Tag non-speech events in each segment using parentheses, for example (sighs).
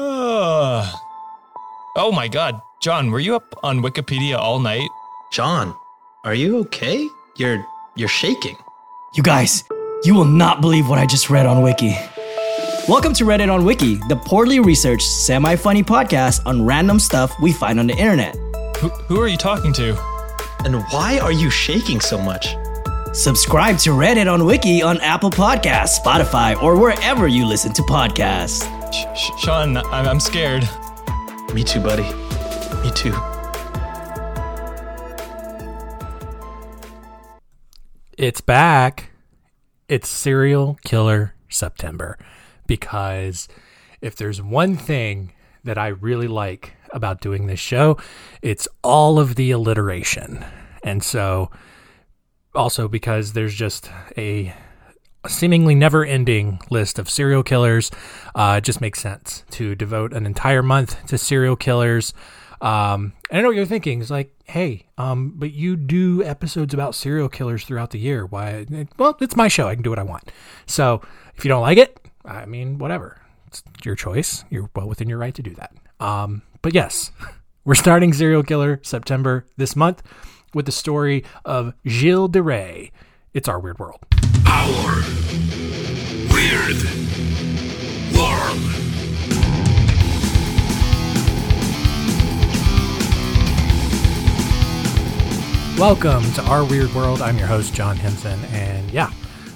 Uh, (sighs) oh my god. John, were you up on Wikipedia all night? John, are you okay? You're you're shaking. You guys, you will not believe what I just read on Wiki. Welcome to Reddit on Wiki, the poorly researched, semi funny podcast on random stuff we find on the internet. Who, who are you talking to? And why are you shaking so much? Subscribe to Reddit on Wiki on Apple Podcasts, Spotify, or wherever you listen to podcasts. Sh- Sh- Sean, I'm, I'm scared. Me too, buddy. Me too. It's back. It's Serial Killer September. Because if there's one thing that I really like about doing this show, it's all of the alliteration. And so, also because there's just a seemingly never ending list of serial killers, uh, it just makes sense to devote an entire month to serial killers. Um, I know what you're thinking. It's like, hey, um, but you do episodes about serial killers throughout the year. Why? Well, it's my show. I can do what I want. So if you don't like it, I mean, whatever. It's your choice. You're well within your right to do that. Um, but yes, (laughs) we're starting Serial Killer September this month with the story of Gilles de Rais. It's our weird world. Our weird world. Welcome to Our Weird World. I'm your host, John Hinson. And yeah,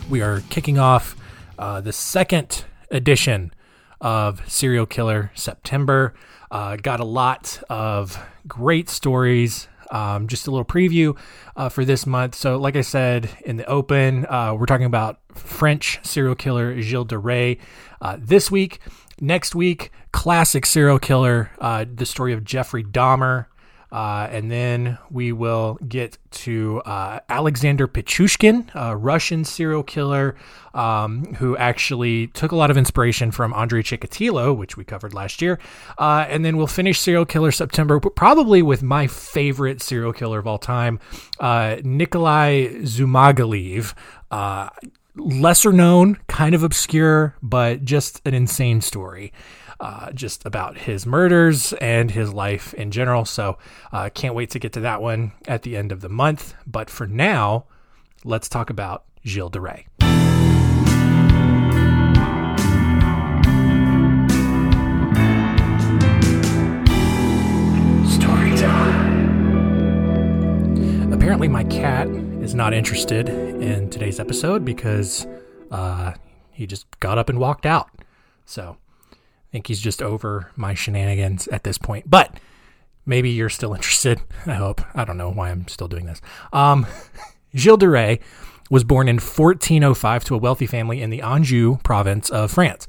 we are kicking off uh, the second edition of Serial Killer September. Uh, got a lot of great stories. Um, just a little preview uh, for this month. So, like I said in the open, uh, we're talking about French serial killer Gilles de Rais uh, this week. Next week, classic serial killer, uh, the story of Jeffrey Dahmer. Uh, and then we will get to uh, Alexander Pichushkin, a Russian serial killer um, who actually took a lot of inspiration from Andrei Chikatilo, which we covered last year. Uh, and then we'll finish Serial Killer September, probably with my favorite serial killer of all time, uh, Nikolai Dzhumagaliev. Lesser known, kind of obscure, but just an insane story uh, just about his murders and his life in general. So, uh, can't wait to get to that one at the end of the month. But for now, let's talk about Gilles de Rais. Story time. Apparently, my cat is not interested in today's episode because uh, he just got up and walked out. So, I think he's just over my shenanigans at this point. But maybe you're still interested. (laughs) I hope. I don't know why I'm still doing this. Um, (laughs) Gilles de Rais was born in 1405 to a wealthy family in the Anjou province of France.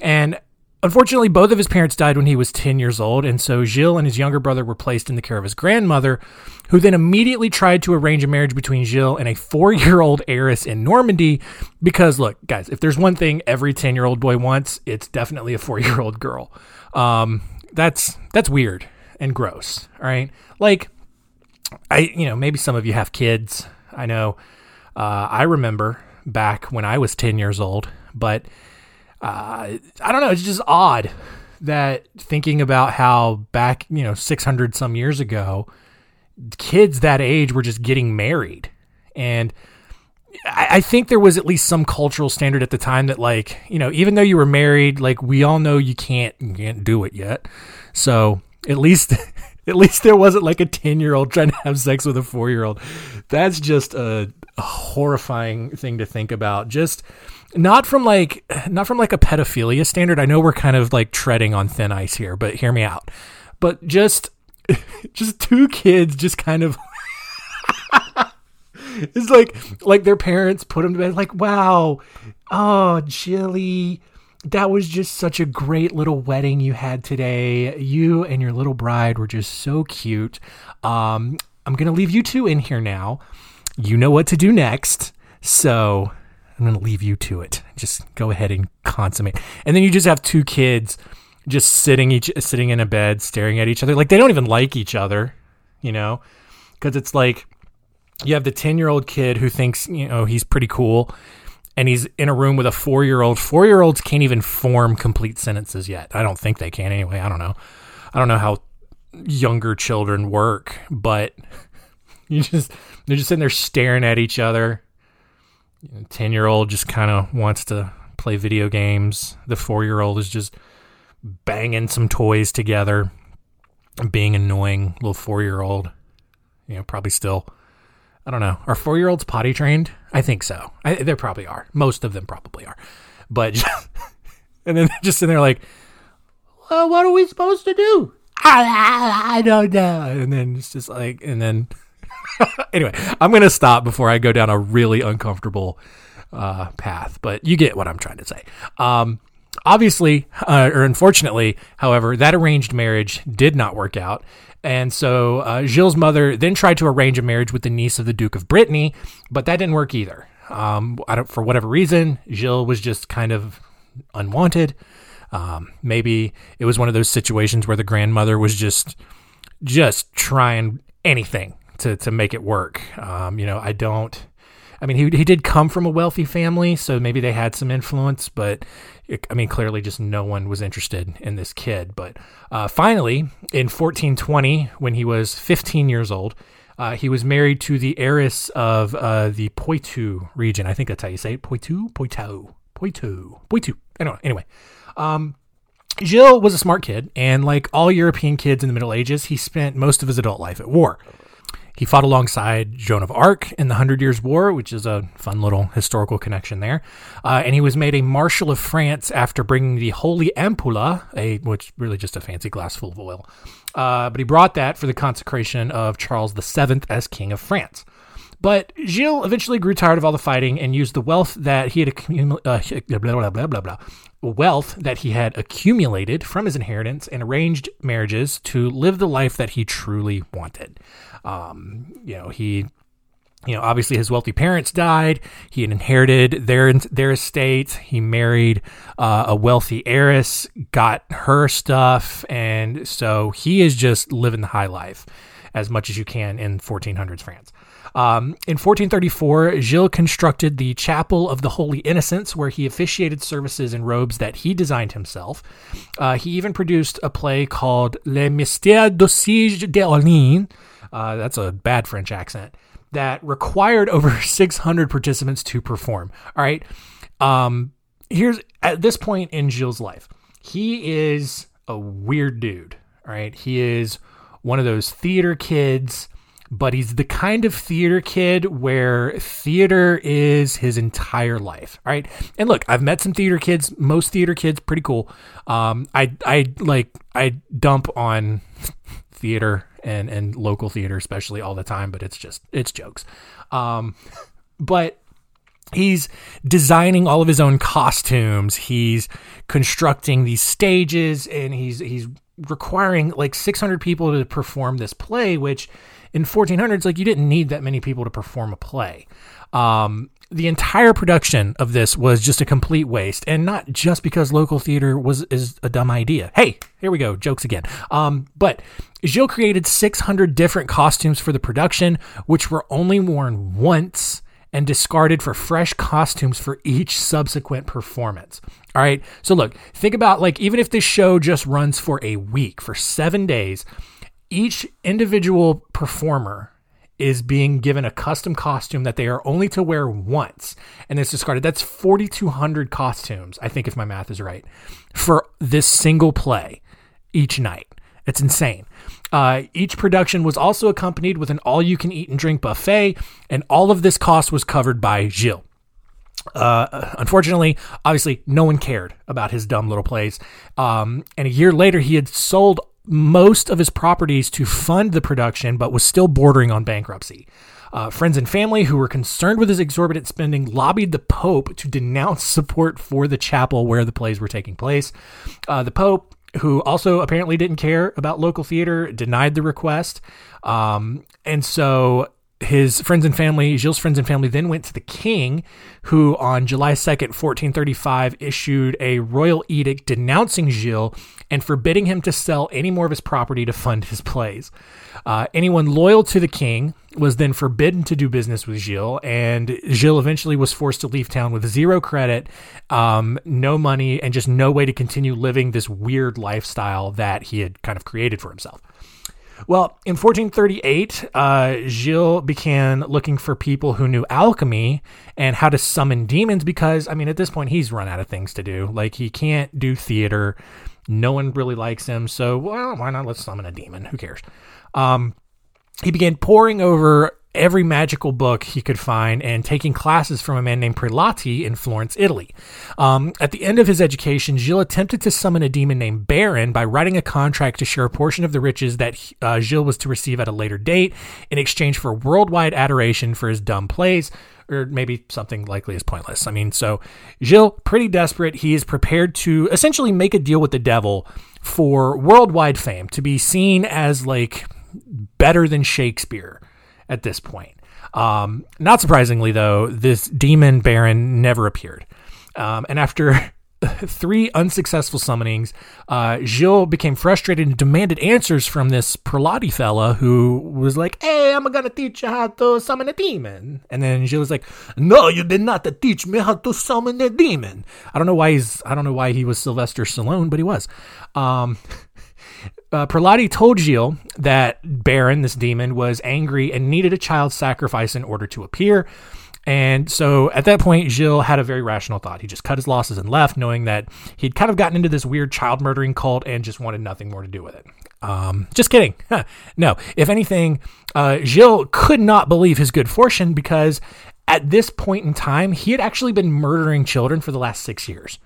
And unfortunately, both of his parents died when he was 10 years old. And so Gilles and his younger brother were placed in the care of his grandmother, who then immediately tried to arrange a marriage between Gilles and a four year old heiress in Normandy. Because, look, guys, if there's one thing every 10 year old boy wants, it's definitely a four year old girl. Um, that's, that's weird and gross. All right. Like, I, you know, maybe some of you have kids. I know, uh, I remember back when I was 10 years old, but, uh, I don't know. It's just odd that thinking about how back, you know, 600 some years ago, kids that age were just getting married. And I, I think there was at least some cultural standard at the time that, like, you know, even though you were married, like, we all know you can't, you can't do it yet. So at least. (laughs) At least there wasn't like a 10 year old trying to have sex with a four year old. That's just a, a horrifying thing to think about. Just not from like, not from like a pedophilia standard. I know we're kind of like treading on thin ice here, but hear me out. But just, (laughs) just two kids just kind of (laughs) it's like like their parents put them to bed like wow. Oh jilly. That was just such a great little wedding you had today. You and your little bride were just so cute. Um i'm gonna leave you two in here now. You know what to do next. So i'm gonna leave you to it just go ahead and consummate and then you just have two kids just sitting each sitting in a bed staring at each other like they don't even like each other you know because it's like you have the 10 year old kid who thinks you know he's pretty cool and he's in a room with a four year old. Four year olds can't even form complete sentences yet. I don't think they can anyway. I don't know. I don't know how younger children work, but (laughs) you just they're just sitting there staring at each other. Ten year old just kind of wants to play video games. The four year old is just banging some toys together, being annoying little four year old. You know, probably still. I don't know. Are four year olds potty trained? I think so. I, they probably are. Most of them probably are. But just, (laughs) and then just sitting there like, well, what are we supposed to do? I, (laughs) I don't know. And then it's just like, and then (laughs) anyway, I'm gonna stop before I go down a really uncomfortable uh, path. But you get what I'm trying to say. Um, obviously, uh, or unfortunately, however, that arranged marriage did not work out. And so uh, Gilles' mother then tried to arrange a marriage with the niece of the Duke of Brittany, but that didn't work either. Um, I don't, for whatever reason, Gilles was just kind of unwanted. Um, maybe it was one of those situations where the grandmother was just just trying anything to to make it work. Um, you know, I don't. I mean, he he did come from a wealthy family, so maybe they had some influence, but it, I mean, clearly, just no one was interested in this kid. But uh, finally, in 1420, when he was 15 years old, uh, he was married to the heiress of uh, the Poitou region. I think that's how you say it. Poitou, Poitou, Poitou, Poitou. Anyway, anyway. Um, Gilles was a smart kid, and like all European kids in the Middle Ages, he spent most of his adult life at war. He fought alongside Joan of Arc in the Hundred Years' War, which is a fun little historical connection there. Uh, and he was made a Marshal of France after bringing the Holy Ampulla, a which really just a fancy glass full of oil. Uh, but he brought that for the consecration of Charles VII as King of France. But Gilles eventually grew tired of all the fighting and used the wealth that he had accumulated, uh, blah, blah, blah, wealth that he had accumulated from his inheritance and arranged marriages to live the life that he truly wanted. Um, you know, he you know, obviously his wealthy parents died. He had inherited their their estate. He married uh, a wealthy heiress, got her stuff, and so he is just living the high life as much as you can in 1400s France. Um, in 1434, Gilles constructed the Chapel of the Holy Innocents, where he officiated services in robes that he designed himself. Uh, he even produced a play called Les Mystères d'Aussige d'Orléans. Uh, that's a bad French accent. That required over (laughs) 600 participants to perform. All right. Um, here's at this point in Gilles' life, he is a weird dude. All right. He is one of those theater kids but he's the kind of theater kid where theater is his entire life. Right. And look, I've met some theater kids, most theater kids, pretty cool. Um, I, I like, I dump on (laughs) theater and, and local theater, especially all the time, but it's just, it's jokes. Um, but he's designing all of his own costumes. He's constructing these stages and he's, he's requiring like 600 people to perform this play, which in 1400s, like you didn't need that many people to perform a play. Um, the entire production of this was just a complete waste, and not just because local theater was is a dumb idea. Hey, here we go, jokes again. Um, but Gilles created 600 different costumes for the production, which were only worn once and discarded for fresh costumes for each subsequent performance. All right. So look, think about like even if this show just runs for a week, for seven days, each individual performer is being given a custom costume that they are only to wear once and it's discarded. That's 4,200 costumes, I think, if my math is right, for this single play each night. It's insane. Uh, each production was also accompanied with an all you can eat and drink buffet, and all of this cost was covered by Gilles. Uh, unfortunately, obviously, no one cared about his dumb little plays. Um, and a year later, he had sold most of his properties to fund the production, but was still bordering on bankruptcy. Uh, friends and family who were concerned with his exorbitant spending lobbied the Pope to denounce support for the chapel where the plays were taking place. Uh, the Pope, who also apparently didn't care about local theater, denied the request. Um, and so his friends and family, Gilles' friends and family, then went to the king, who on July 2nd, 1435, issued a royal edict denouncing Gilles and forbidding him to sell any more of his property to fund his plays. Uh, anyone loyal to the king was then forbidden to do business with Gilles, and Gilles eventually was forced to leave town with zero credit, um, no money, and just no way to continue living this weird lifestyle that he had kind of created for himself. Well, in 1438, uh, Gilles began looking for people who knew alchemy and how to summon demons because, I mean, at this point, he's run out of things to do. Like, he can't do theater. No one really likes him. So, well, why not? Let's summon a demon. Who cares? Um, he began poring over every magical book he could find and taking classes from a man named Prelati in Florence, Italy. Um, at the end of his education, Gilles attempted to summon a demon named Baron by writing a contract to share a portion of the riches that uh, Gilles was to receive at a later date in exchange for worldwide adoration for his dumb plays. Or maybe something likely as pointless. I mean, so Gilles, pretty desperate, he is prepared to essentially make a deal with the devil for worldwide fame, to be seen as like better than Shakespeare at this point. Um, not surprisingly, though, this demon baron never appeared. Um, and after (laughs) three unsuccessful summonings, uh, Gilles became frustrated and demanded answers from this Prelati fella who was like, Hey, I'm to teach you how to summon a demon. And then Gilles was like, No, you did not teach me how to summon a demon. I don't know why he's, I don't know why he was Sylvester Stallone, but he was. Um, (laughs) uh, told Gilles that Baron, this demon, was angry and needed a child sacrifice in order to appear. And so at that point, Gilles had a very rational thought. He just cut his losses and left, knowing that he'd kind of gotten into this weird child murdering cult and just wanted nothing more to do with it. Um, just kidding. (laughs) no, if anything, uh, Gilles could not believe his good fortune because at this point in time, he had actually been murdering children for the last six years.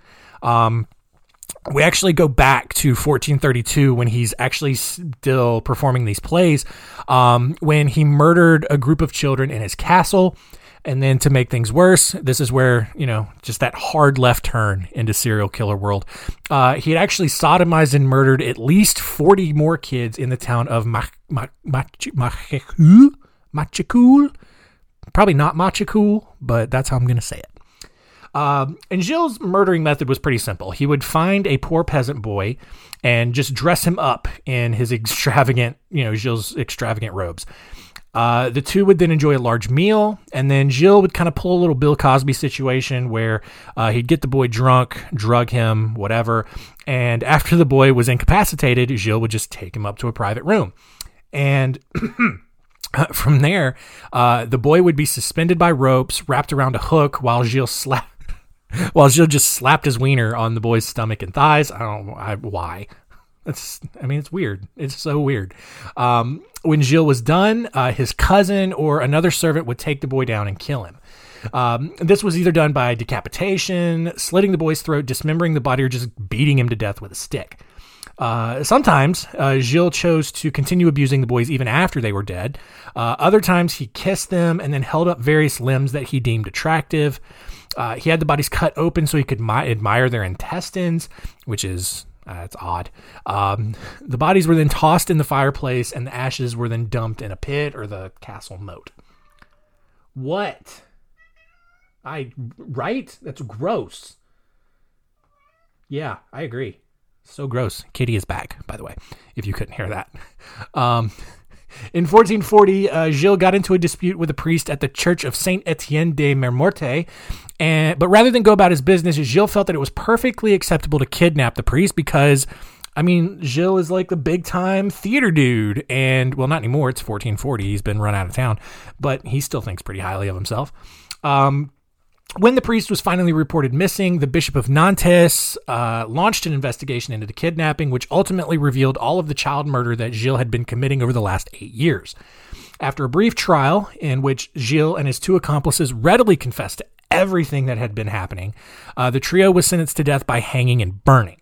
Um, we actually go back to 1432 when he's actually still performing these plays, um, when he murdered a group of children in his castle. And then to make things worse, this is where, you know, just that hard left turn into serial killer world. Uh, he had actually sodomized and murdered at least 40 more kids in the town of Machikul. Probably not Machikul, but that's how I'm going to say it. Um, and Gilles' murdering method was pretty simple. He would find a poor peasant boy and just dress him up in his extravagant, you know, Gilles' extravagant robes. Uh, the two would then enjoy a large meal, and then Gilles would kind of pull a little Bill Cosby situation where uh, he'd get the boy drunk, drug him, whatever, and after the boy was incapacitated, Gilles would just take him up to a private room. And (clears throat) from there, uh, the boy would be suspended by ropes wrapped around a hook while Gilles (laughs) slapped (laughs) well, Gilles just slapped his wiener on the boy's stomach and thighs. I don't know why. That's, I mean, it's weird. It's so weird. Um, when Gilles was done, uh, his cousin or another servant would take the boy down and kill him. Um, this was either done by decapitation, slitting the boy's throat, dismembering the body, or just beating him to death with a stick. Uh, sometimes uh, Gilles chose to continue abusing the boys even after they were dead. Uh, other times he kissed them and then held up various limbs that he deemed attractive. Uh, he had the bodies cut open so he could mi- admire their intestines, which is uh, it's odd. Um, the bodies were then tossed in the fireplace, and the ashes were then dumped in a pit or the castle moat. What? I right? That's gross. Yeah, I agree. So gross. Kitty is back, by the way, if you couldn't hear that. Um, in 1440, uh, Gilles got into a dispute with a priest at the church of Saint Etienne de Mermorte, and but rather than go about his business, Gilles felt that it was perfectly acceptable to kidnap the priest because, I mean, Gilles is like the big time theater dude, and well, not anymore. It's 1440. He's been run out of town, but he still thinks pretty highly of himself. Um, when the priest was finally reported missing, the Bishop of Nantes uh, launched an investigation into the kidnapping, which ultimately revealed all of the child murder that Gilles had been committing over the last eight years. After a brief trial in which Gilles and his two accomplices readily confessed to everything that had been happening, uh, the trio was sentenced to death by hanging and burning.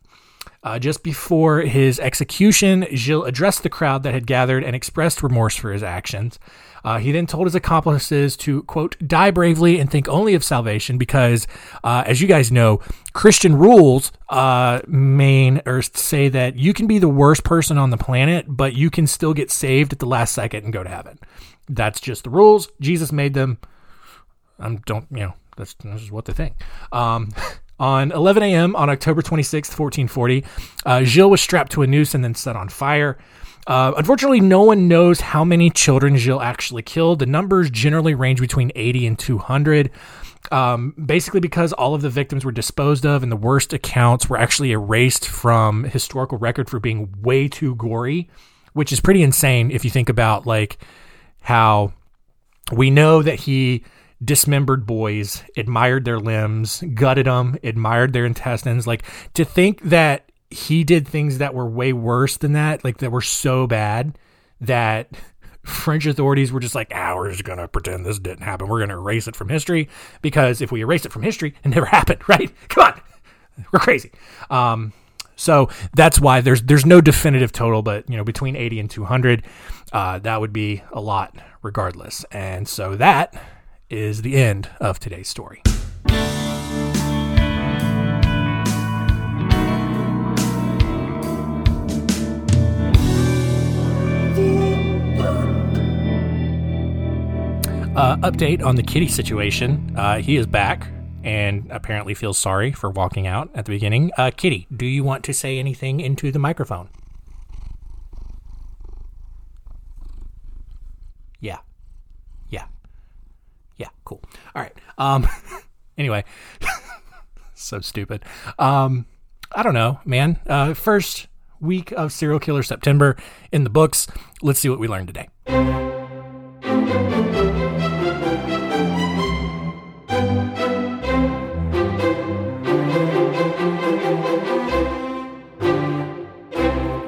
Uh, just before his execution, Gilles addressed the crowd that had gathered and expressed remorse for his actions. Uh, he then told his accomplices to, quote, die bravely and think only of salvation because, uh, as you guys know, Christian rules uh, main or say that you can be the worst person on the planet, but you can still get saved at the last second and go to heaven. That's just the rules. Jesus made them. I um, don't you know? That's, that's just what they think. Um, (laughs) on 11 a.m. on October 26th, 1440, uh, Gilles was strapped to a noose and then set on fire. Uh, unfortunately, no one knows how many children Gilles actually killed. The numbers generally range between 80 and 200. Um, basically, because all of the victims were disposed of and the worst accounts were actually erased from historical record for being way too gory, which is pretty insane if you think about like how we know that he dismembered boys, admired their limbs, gutted them, admired their intestines. Like to think that he did things that were way worse than that, like that were so bad that (laughs) French authorities were just like, ah, we're just going to pretend this didn't happen. We're going to erase it from history because if we erase it from history, it never (laughs) happened, right? Come on. (laughs) We're crazy. Um, so that's why there's there's no definitive total, but you know between 80 and 200, uh, that would be a lot regardless. And so that is the end of today's story. Uh, update on the kitty situation. Uh, he is back and apparently feels sorry for walking out at the beginning. Uh, kitty, do you want to say anything into the microphone? Yeah. Yeah. Yeah, cool. All right. Um (laughs) anyway, (laughs) so stupid. Um I don't know, man. Uh first week of serial killer September in the books. Let's see what we learned today.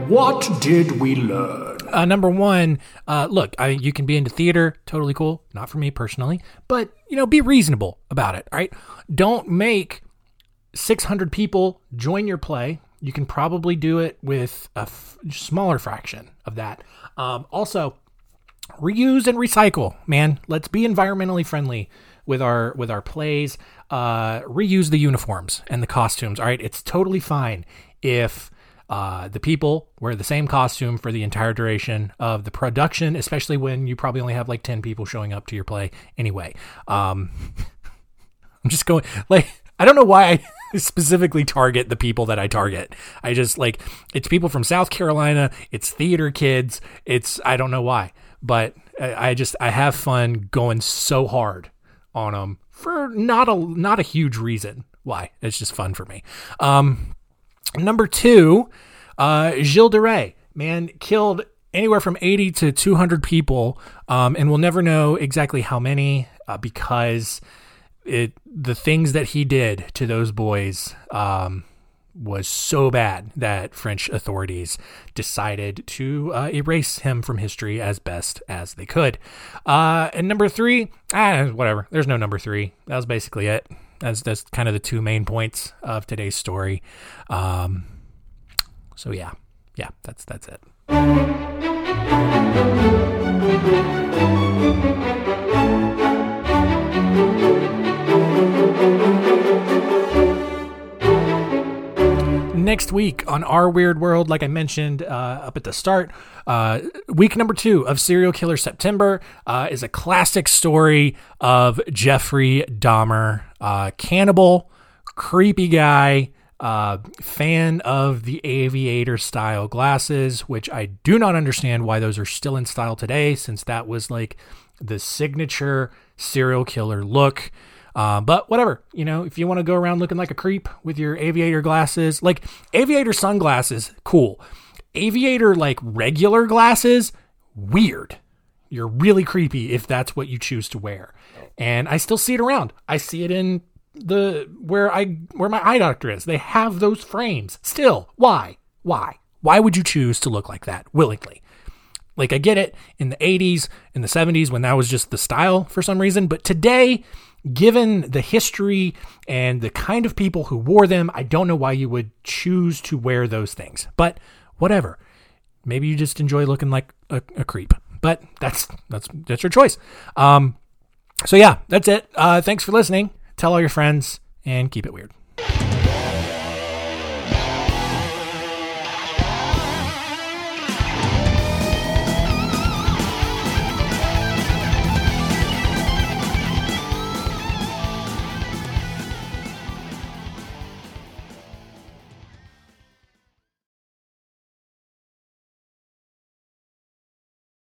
What did we learn? Uh, number one, uh, look, I, you can be into theater, totally cool. Not for me personally, but you know, be reasonable about it. Right, don't make 600 people join your play. You can probably do it with a f- smaller fraction of that. Um, also, reuse and recycle, man. Let's be environmentally friendly with our with our plays. Uh, reuse the uniforms and the costumes. All right, it's totally fine if uh, the people wear the same costume for the entire duration of the production, especially when you probably only have like 10 people showing up to your play anyway. Um, (laughs) I'm just going, like, I don't know why I (laughs) specifically target the people that I target. I just like, it's people from South Carolina, it's theater kids, it's, I don't know why, but I, I just, I have fun going so hard on them for not a, not a huge reason why. It's just fun for me. Um, Number two, uh, Gilles de Rais, man, killed anywhere from 80 to 200 people, um, and we'll never know exactly how many uh, because it the things that he did to those boys um, was so bad that French authorities decided to uh, erase him from history as best as they could. Uh, and number three, ah, whatever. There's no number three. That was basically it. That's that's kind of the two main points of today's story. Um, so yeah, yeah, that's that's it. Next week on Our Weird World, like I mentioned uh, up at the start, uh, week number two of Serial Killer September uh, is a classic story of Jeffrey Dahmer, uh, cannibal, creepy guy, uh, fan of the aviator style glasses, which I do not understand why those are still in style today, since that was like the signature serial killer look. Uh, but whatever, you know, if you want to go around looking like a creep with your aviator glasses, like aviator sunglasses, cool. Aviator like regular glasses, weird. You're really creepy if that's what you choose to wear. And I still see it around. I see it in the where I where my eye doctor is. They have those frames. Still, why? Why? Why would you choose to look like that willingly? Like I get it in the 80s, in the 70s when that was just the style for some reason, but today given the history and the kind of people who wore them, I don't know why you would choose to wear those things. But whatever. Maybe you just enjoy looking like a, a creep. But that's that's that's your choice. Um, so yeah, that's it. Uh, thanks for listening. Tell all your friends and keep it weird.